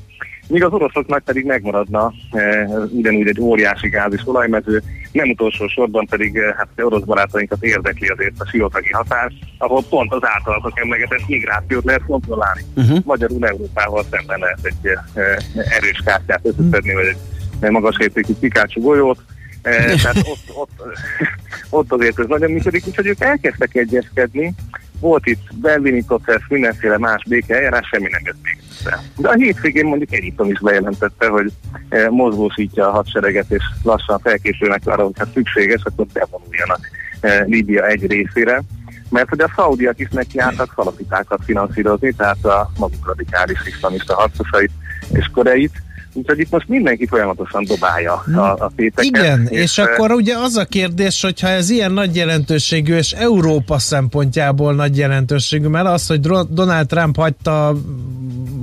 míg az oroszoknak pedig megmaradna e, ugyanúgy egy óriási gáz és olajmező, nem utolsó sorban pedig e, hát az orosz barátainkat érdekli azért a sivatagi határ, ahol pont az általatok emlegetett migrációt lehet kontrollálni. Uh-huh. Magyarul Európával szemben lehet egy e, erős kártyát összeszedni, vagy egy magas értékű pikácsú golyót, Eh, tehát ott, ott, ott azért ez nagyon működik, úgyhogy ők elkezdtek egyezkedni, volt itt belvini processz, mindenféle más béke eljárás, semmi nem jött össze. De a hétvégén mondjuk Egyiptom is bejelentette, hogy eh, mozgósítja a hadsereget, és lassan felkészülnek arra, hogy ha szükséges, akkor bevonuljanak eh, Líbia egy részére. Mert hogy a szaudiak is nekiálltak szalapitákat finanszírozni, tehát a maguk radikális iszlamista harcosait és koreit, Úgyhogy itt most mindenki folyamatosan dobálja a, a téteket. Igen, és, és akkor ugye az a kérdés, hogyha ez ilyen nagy jelentőségű, és Európa szempontjából nagy jelentőségű, mert az, hogy Donald Trump hagyta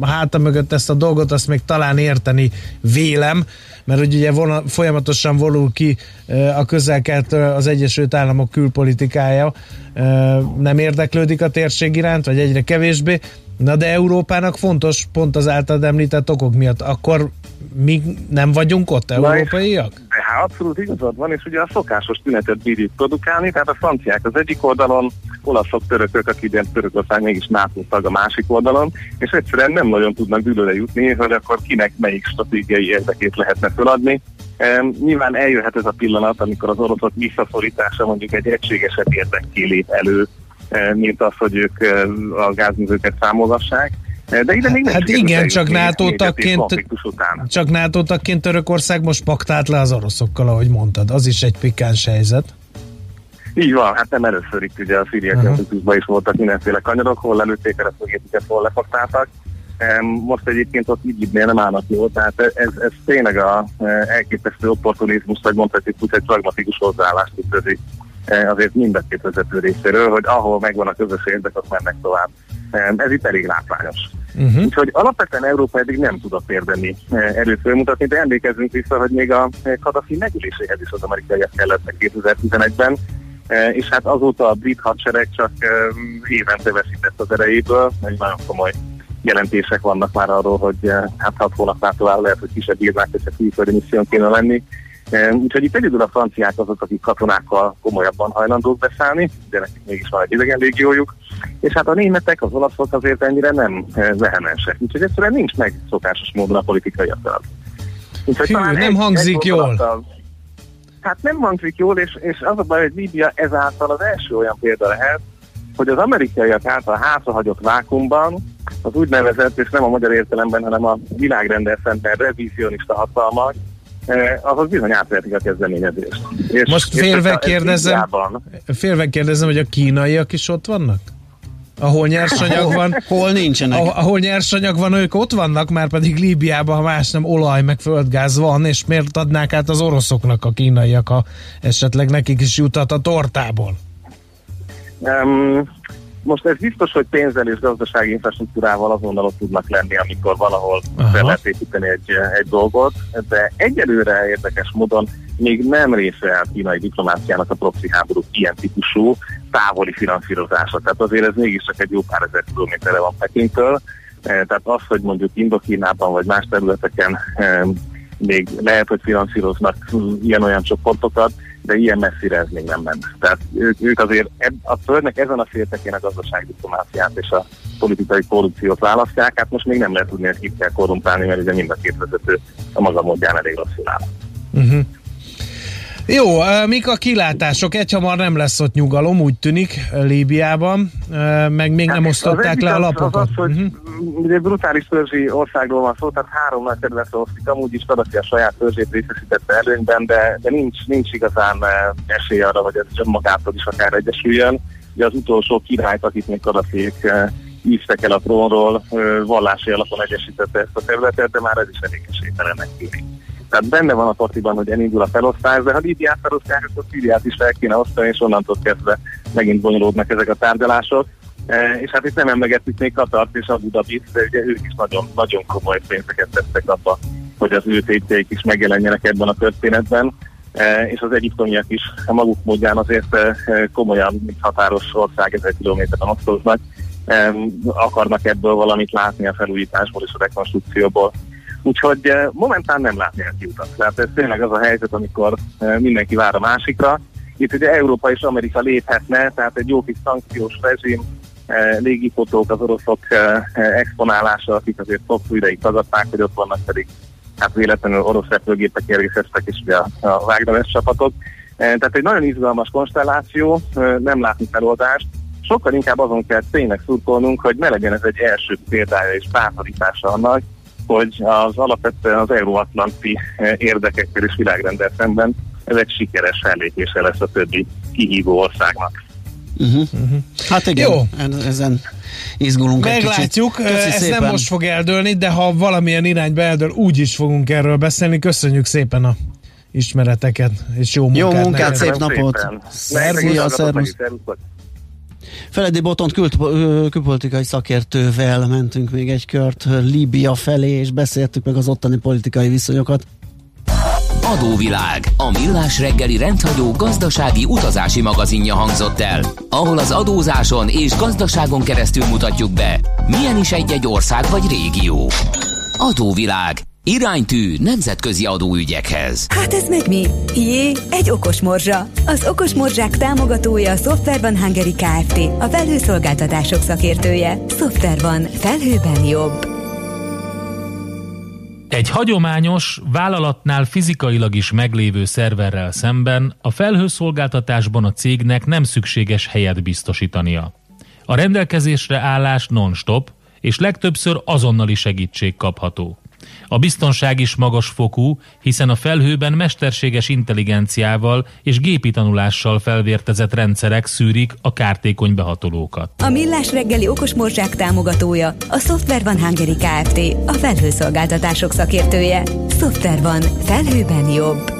háta mögött ezt a dolgot, azt még talán érteni vélem, mert hogy ugye vonal, folyamatosan vonul ki a közelkelt az Egyesült Államok külpolitikája, nem érdeklődik a térség iránt, vagy egyre kevésbé, Na de Európának fontos, pont az általad említett okok miatt. Akkor mi nem vagyunk ott, európaiak? Hát abszolút igazad van, és ugye a szokásos tünetet bírjuk produkálni, tehát a franciák az egyik oldalon, olaszok, törökök, aki ugye Törökország mégis NATO tag a másik oldalon, és egyszerűen nem nagyon tudnak dűlőre jutni, hogy akkor kinek melyik stratégiai érdekét lehetne feladni. Um, nyilván eljöhet ez a pillanat, amikor az oroszok visszaszorítása mondjuk egy egységesebb érdekké lép elő, mint az, hogy ők a gázművőket számolgassák. De ide még nem Hát igen, csak NATO tagként-. Csak NATO tagként Törökország most paktált le az oroszokkal, ahogy mondtad. Az is egy pikáns helyzet. Így van, hát nem először itt ugye a szíriai Aha. konfliktusban is voltak mindenféle kanyarok, hol lelőtték el a szovjetiket, hol lefaktáltak. Most egyébként ott Idlibnél nem állnak jól, tehát ez, ez tényleg a e, elképesztő opportunizmus, vagy mondhatjuk úgy, egy pragmatikus hozzáállást tükrözi e, azért mind a két vezető részéről, hogy ahol megvan a közös érdek, ott mennek tovább. Ez itt elég látványos. Uh-huh. Úgyhogy alapvetően Európa eddig nem tudott érdemi erőt fölmutatni, de emlékezzünk vissza, hogy még a eh, Kadhafi megüléséhez is az amerikaiak kellettek 2011-ben, eh, és hát azóta a brit hadsereg csak eh, évente veszített az erejéből, egy nagyon komoly jelentések vannak már arról, hogy hát hat hónapnál tovább lehet, hogy kisebb írnák, hogyha külföldi misszión kéne lenni. Úgyhogy itt egyedül a franciák azok, akik katonákkal komolyabban hajlandók beszállni, de nekik mégis van egy idegen légiójuk, és hát a németek, az olaszok azért ennyire nem eh, vehemensek. Úgyhogy egyszerűen nincs meg szokásos módon a politikai akarat. Úgyhogy Hű, talán nem hangzik jól. gondolattal- Hát nem hangzik jól, és, és az a baj, hogy Líbia ezáltal az első olyan példa lehet, hogy az amerikaiak által hátrahagyott vákumban az úgynevezett, és nem a magyar értelemben, hanem a világrendel szemben revizionista hatalmak, eh, azok bizony átvehetik a kezdeményezést. És, Most és félve ez kérdezem, félve kérdezem, hogy a kínaiak is ott vannak? Ahol nyersanyag van, Hol nincsenek? ahol, ahol nyersanyag van, ők ott vannak, már pedig Líbiában, ha más nem, olaj meg földgáz van, és miért adnák át az oroszoknak a kínaiak, ha esetleg nekik is jutat a tortából? Um, most ez biztos, hogy pénzzel és gazdasági infrastruktúrával azonnal ott tudnak lenni, amikor valahol Aha. fel lehet építeni egy, egy dolgot, de egyelőre érdekes módon még nem része a kínai diplomáciának a proxy háború ilyen típusú távoli finanszírozása. Tehát azért ez mégiscsak egy jó pár ezer kilométerre van Pekintől. Eh, Tehát az, hogy mondjuk Indokínában vagy más területeken eh, még lehet, hogy finanszíroznak ilyen-olyan csoportokat, de ilyen messzire ez még nem ment. Tehát ők, ők azért eb, a földnek ezen a féltekén a gazdaságdiplomáciát és a politikai korrupciót választják, hát most még nem lehet tudni, hogy kit kell korrumpálni, mert ugye mind a két vezető a maga módján elég rosszul áll. Uh-huh. Jó, mik a kilátások? Egyhamar nem lesz ott nyugalom, úgy tűnik, Líbiában, meg még nem Hát, osztották egyik le a lapokat. Az, az, hogy Mhm. uh-huh. ugye brutális törzsi országról van szó, tehát három nagy területre osztik, amúgy is Kadhafi a saját törzsét részesítette előnyben, de, de nincs, nincs igazán esély arra, hogy ez magától is akár egyesüljön. Ugye az utolsó királyt, akit még Kadhafiék uh, ívtek el a trónról, vallási alapon egyesítette ezt a területet, de már ez is elég esélytelennek tűnik. Tehát benne van a partiban, hogy elindul a felosztás, de ha Líbiát felosztják, akkor Szíriát is fel kéne osztani, és onnantól kezdve megint bonyolódnak ezek a tárgyalások. E, és hát itt nem emlegettük még Katart és Abu Dhabit, de ugye ők is nagyon, nagyon komoly pénzeket tettek abba, hogy az ő tétjeik is megjelenjenek ebben a történetben. E, és az egyiptomiak is a maguk módján azért e, e, komolyan, mint határos ország, ezer kilométeren osztoznak, akarnak ebből valamit látni a felújításból és a rekonstrukcióból. Úgyhogy eh, momentán nem látni a kiutat. Tehát ez tényleg az a helyzet, amikor eh, mindenki vár a másikra. Itt ugye Európa és Amerika léphetne, tehát egy jó kis szankciós rezsim, eh, légifotók, az oroszok exponálása, akik azért hosszú ideig tagadták, hogy ott vannak pedig hát véletlenül orosz repülgépek érkeztek is ugye a, a Wagner csapatok. Eh, Tehát egy nagyon izgalmas konstelláció, nem látni feloldást. Sokkal inkább azon kell tényleg szurkolnunk, hogy ne legyen ez egy első példája és bátorítása annak, hogy az alapvetően az euróatlanti eh, érdekekkel és világrendel szemben ez egy sikeres fellépése lesz a többi kihívó országnak. Uh-huh. Uh-huh. Hát igen, Jó. Ezen izgulunk egy Meglátjuk, kicsit. Köszi ez szépen. nem most fog eldőlni, de ha valamilyen irányba eldől, úgy is fogunk erről beszélni. Köszönjük szépen a ismereteket, és jó munkát. Jó munkát, neked. szép napot. szépen. Szervusz, Feledi Botont kült, ö, külpolitikai szakértővel mentünk még egy kört Líbia felé, és beszéltük meg az ottani politikai viszonyokat. Adóvilág, a millás reggeli rendhagyó gazdasági utazási magazinja hangzott el, ahol az adózáson és gazdaságon keresztül mutatjuk be, milyen is egy-egy ország vagy régió. Adóvilág, iránytű nemzetközi adóügyekhez. Hát ez meg mi? Jé, egy okos morzsa. Az okos morzsák támogatója a Software van Hungary Kft. A felhőszolgáltatások szakértője. Software van. Felhőben jobb. Egy hagyományos, vállalatnál fizikailag is meglévő szerverrel szemben a felhőszolgáltatásban a cégnek nem szükséges helyet biztosítania. A rendelkezésre állás non-stop, és legtöbbször azonnali segítség kapható. A biztonság is magas fokú, hiszen a felhőben mesterséges intelligenciával és gépi tanulással felvértezett rendszerek szűrik a kártékony behatolókat. A Millás reggeli okos morzsák támogatója a Software van Hungary Kft. A felhőszolgáltatások szakértője. Software van. Felhőben jobb.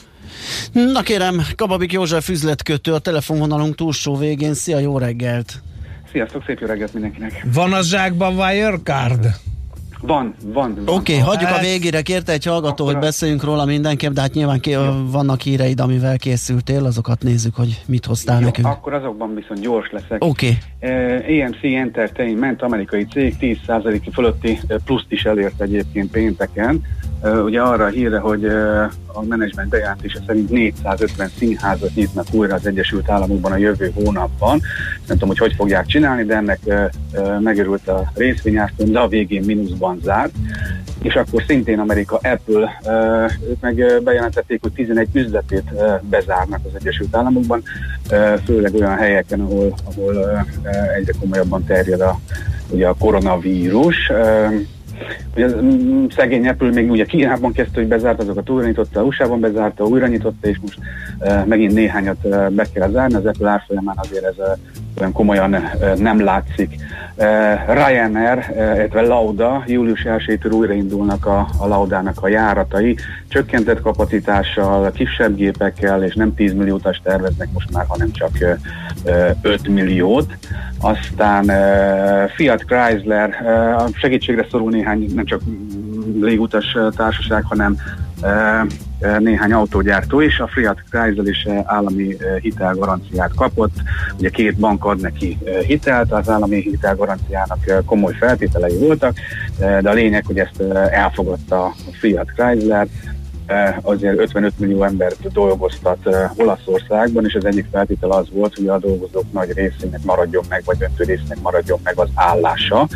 Na kérem, Kababik József üzletkötő a telefonvonalunk túlsó végén. Szia, jó reggelt! Sziasztok, szép jó reggelt mindenkinek. Van a zsákban Wirecard? Van, van. van. Oké, okay, hagyjuk a végére, kérte egy hallgató, Akkor hogy beszéljünk róla mindenképp, de hát nyilván ké- vannak híreid, amivel készültél, azokat nézzük, hogy mit hoztál Jó, nekünk. akkor azokban viszont gyors leszek. Oké. Eh, AMC Entertainment, amerikai cég 10% fölötti eh, pluszt is elért egyébként pénteken. Ö, Ugye arra a híre, hogy ö, a menedzsment bejelentése szerint 450 színházat nyitnak újra az Egyesült Államokban a jövő hónapban. Nem tudom, hogy hogy fogják csinálni, de ennek ö, megörült a részvényártón, de a végén mínuszban zárt. És akkor szintén Amerika Apple, ők meg bejelentették, hogy 11 üzletét bezárnak az Egyesült Államokban, főleg olyan helyeken, ahol, ahol egyre komolyabban terjed a, ugye a koronavírus. Ugye az, mm, szegény Apple még ugye Kínában kezdte, hogy bezárt, azokat újra nyitotta, USA-ban bezárta, újra nyitotta, és most megint néhányat be kell zárni. Az Apple árfolyamán azért ez olyan komolyan uh, nem látszik. Uh, Ryanair, uh, illetve Lauda, július 1-től újraindulnak a, a Laudának a járatai, csökkentett kapacitással, kisebb gépekkel, és nem 10 millió utas terveznek most már, hanem csak uh, uh, 5 milliót. Aztán Fiat Chrysler segítségre szorul néhány, nem csak légutas társaság, hanem néhány autógyártó is. A Fiat Chrysler is állami hitelgaranciát kapott. Ugye két bank ad neki hitelt, az állami hitelgaranciának komoly feltételei voltak, de a lényeg, hogy ezt elfogadta a Fiat Chrysler, azért 55 millió embert dolgoztat eh, Olaszországban, és az egyik feltétel az volt, hogy a dolgozók nagy részének maradjon meg, vagy döntő részének maradjon meg az állása.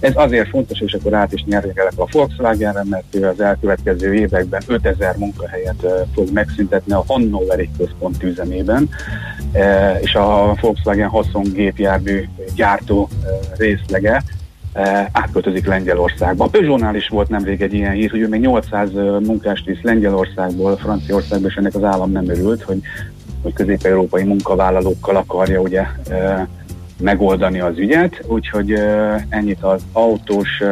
Ez azért fontos, és akkor át is nyerjelek a Volkswagenre, mert ő az elkövetkező években 5000 munkahelyet eh, fog megszüntetni a Hannoveri központ üzemében, Eh, és a Volkswagen haszongépjármű gyártó eh, részlege eh, átköltözik Lengyelországba. Peugeotnál is volt nemrég egy ilyen hír, hogy ő még 800 eh, munkást visz Lengyelországból, Franciaországba, és ennek az állam nem örült, hogy, hogy közép-európai munkavállalókkal akarja ugye megoldani az ügyet, úgyhogy ennyit az autós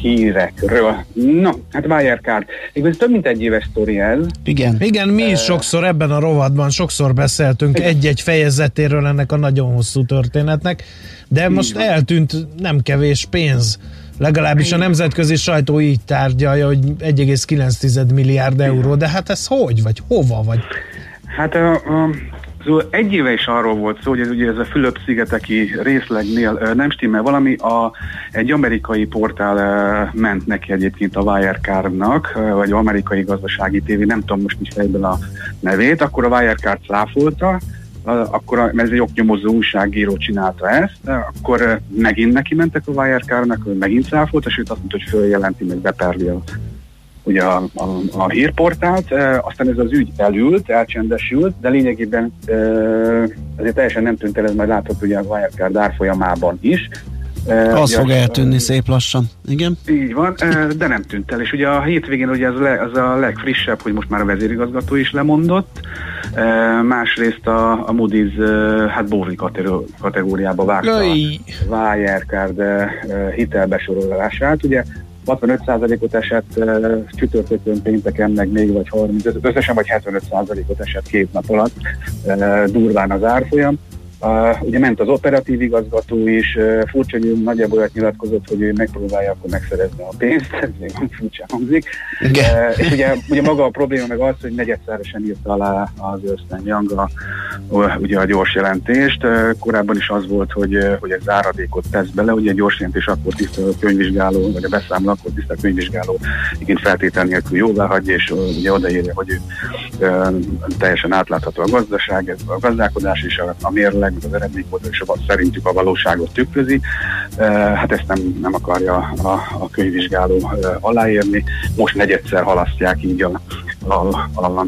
hírekről. Na, hát Wirecard. Igaz, több mint egy éves sztori ez. Igen. Igen, mi is sokszor ebben a rovatban sokszor beszéltünk egy-egy fejezetéről ennek a nagyon hosszú történetnek, de most eltűnt nem kevés pénz. Legalábbis a nemzetközi sajtó így tárgyalja, hogy 1,9 milliárd euró, de hát ez hogy, vagy hova, vagy Hát a, a, szóval egy éve is arról volt szó, hogy ez, ugye ez a Fülöp-szigeteki részlegnél nem stimmel valami, a, egy amerikai portál ment neki egyébként a Wirecard-nak, vagy amerikai gazdasági tévé, nem tudom most is fejben a nevét, akkor a Wirecard cáfolta, akkor, mert ez egy oknyomozó újságíró csinálta ezt, akkor megint neki mentek a Wirecard-nak, megint cáfolta, sőt azt mondta, hogy följelenti, meg beperli a ugye a, a, a hírportált, e, aztán ez az ügy elült, elcsendesült, de lényegében e, ezért teljesen nem tűnt el, ez majd látható ugye a Wirecard árfolyamában is. E, Az fog eltűnni szép lassan. Igen? Így van, e, de nem tűnt el, és ugye a hétvégén ugye az, le, az a legfrissebb, hogy most már a vezérigazgató is lemondott, e, másrészt a, a Moody's hát kategó- kategóriába vágta a Öj. Wirecard hitelbesorolását, ugye 65%-ot esett csütörtökön, pénteken, meg még vagy 30, összesen vagy 75%-ot esett két nap alatt, durván az árfolyam. Uh, ugye ment az operatív igazgató is, uh, furcsa, hogy ő nagyjából olyat nyilatkozott, hogy ő megpróbálja akkor megszerezni a pénzt, ez még furcsa hangzik. Uh, és ugye, ugye maga a probléma meg az, hogy negyedszeresen írta alá az Ernst Young a, ugye a gyors jelentést. Uh, korábban is az volt, hogy, uh, hogy egy záradékot tesz bele, ugye a gyors jelentés akkor tiszta a könyvvizsgáló, vagy a beszámoló akkor tiszta a könyvvizsgáló, igen feltétel nélkül jóvá hagyja, és uh, ugye odaírja, hogy ő uh, teljesen átlátható a gazdaság, ez a gazdálkodás is, a, a mérleg, meg az szerintük a valóságot tükrözi. Hát ezt nem, nem akarja a, a könyvvizsgáló aláírni. Most negyedszer halasztják így a, a, a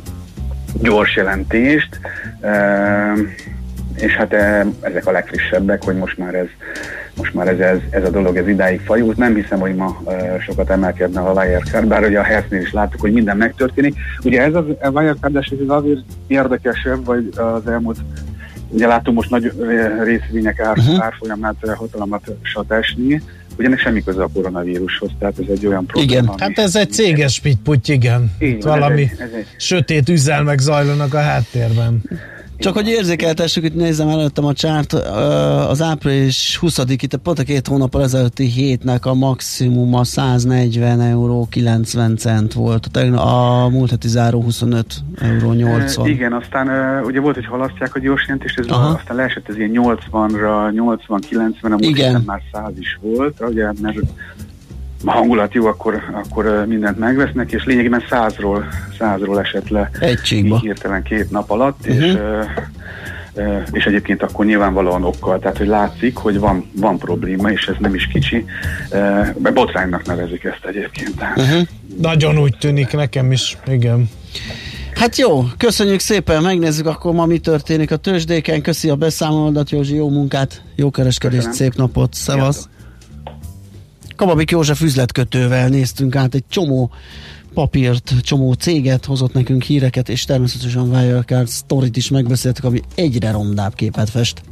gyors jelentést, és hát ezek a legfrissebbek, hogy most már ez most már ez, ez, ez a dolog ez idáig fajult. Nem hiszem, hogy ma uh, sokat emelkedne a Wirecard, bár ugye a Hertznél is láttuk, hogy minden megtörténik. Ugye ez az, a wirecard ez azért érdekesebb, vagy az elmúlt Ugye látunk most nagy részvények ár, uh-huh. árfolyamát ö, hatalmasat esni, ugye ennek semmi köze a koronavírushoz, tehát ez egy olyan probléma. Igen, hát ez egy céges pitty igen. Így van, ez Valami egy- ez egy- sötét üzelmek zajlanak a háttérben. Csak hogy érzékeltessük, itt nézem előttem a csárt, az április 20 itt pont a két hónappal ezelőtti hétnek a maximuma 140 euró 90 cent volt. A, múlt heti záró 25 euró 80. E, igen, aztán ugye volt, hogy halasztják a gyors jelentést, ez Aha. aztán leesett ez ilyen 80-ra, 80-90, a múlt Igen. már 100 is volt, ugye, mert a hangulat jó, akkor, akkor mindent megvesznek, és lényegében százról, százról esett le Egy csíkba. így hirtelen két nap alatt, Mhm. és, ö, és egyébként akkor nyilvánvalóan okkal, tehát hogy látszik, hogy van, van probléma, és ez nem is kicsi. Botránynak nevezik ezt egyébként. Uh-huh. Nagyon úgy tűnik nekem is, igen. Hát jó, köszönjük szépen, megnézzük akkor ma mi történik a tőzsdéken. Köszi a beszámolódat, Józsi, jó munkát, jó kereskedést, Köszönöm. szép napot, szevasz. Kababik József üzletkötővel néztünk át egy csomó papírt, csomó céget, hozott nekünk híreket, és természetesen Wirecard sztorit is megbeszéltük, ami egyre rondább képet fest.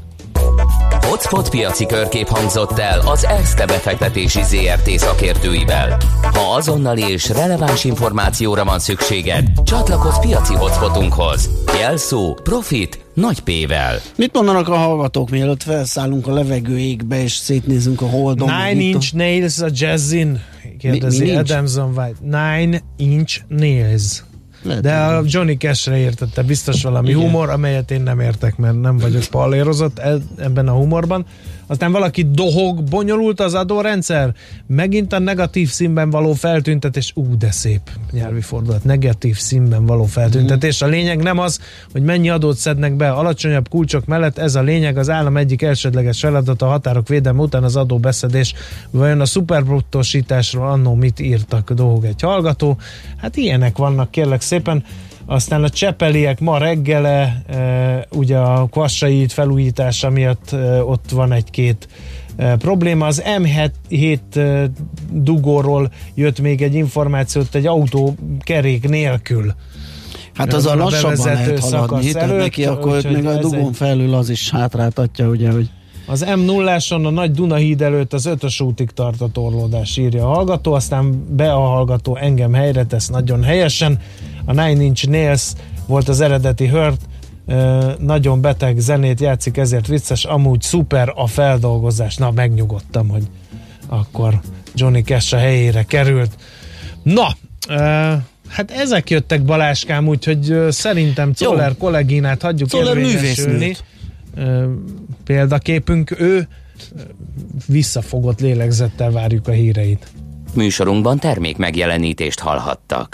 Hotspot piaci körkép hangzott el az ESZTE befektetési ZRT szakértőivel. Ha azonnali és releváns információra van szükséged, csatlakozz piaci hotspotunkhoz. Jelszó Profit nagy P-vel. Mit mondanak a hallgatók, mielőtt felszállunk a levegő égbe, és szétnézünk a holdon? Nine inch nails a jazzin? Kérdezi Mi-? Adamson White. Nine inch nails. Lehet, De a Johnny Cash-re értette biztos valami Igen. humor, amelyet én nem értek, mert nem vagyok pallérozott ebben a humorban. Aztán valaki dohog, bonyolult az adórendszer, megint a negatív színben való feltüntetés, ú, de szép nyelvi fordulat, negatív színben való feltüntetés. A lényeg nem az, hogy mennyi adót szednek be alacsonyabb kulcsok mellett, ez a lényeg, az állam egyik elsődleges feladata a határok védelme után az adóbeszedés. Vajon a szuperbruttosításról annó mit írtak, dohog egy hallgató? Hát ilyenek vannak, kérlek szépen. Aztán a csepeliek ma reggele, e, ugye a kvassai felújítása miatt e, ott van egy-két e, probléma. Az M7 e, dugóról jött még egy információt, egy autó kerék nélkül. Hát az a lassabban lehet haladni, előtt, neki, akkor még a dugón egy- felül az is hátráltatja, ugye, hogy Az m 0 a Nagy Dunahíd előtt az ötös útig tart a torlódás, írja a hallgató, aztán be a hallgató engem helyre tesz nagyon helyesen. A Nine Inch Nails volt az eredeti hört, Ö, nagyon beteg zenét játszik, ezért vicces, amúgy szuper a feldolgozás. Na, megnyugodtam, hogy akkor Johnny Cash a helyére került. Na, hát ezek jöttek Baláskám, úgyhogy szerintem Czoller kolléginát hagyjuk Czoller érvényesülni. példaképünk ő, visszafogott lélegzettel várjuk a híreit. Műsorunkban termék megjelenítést hallhattak.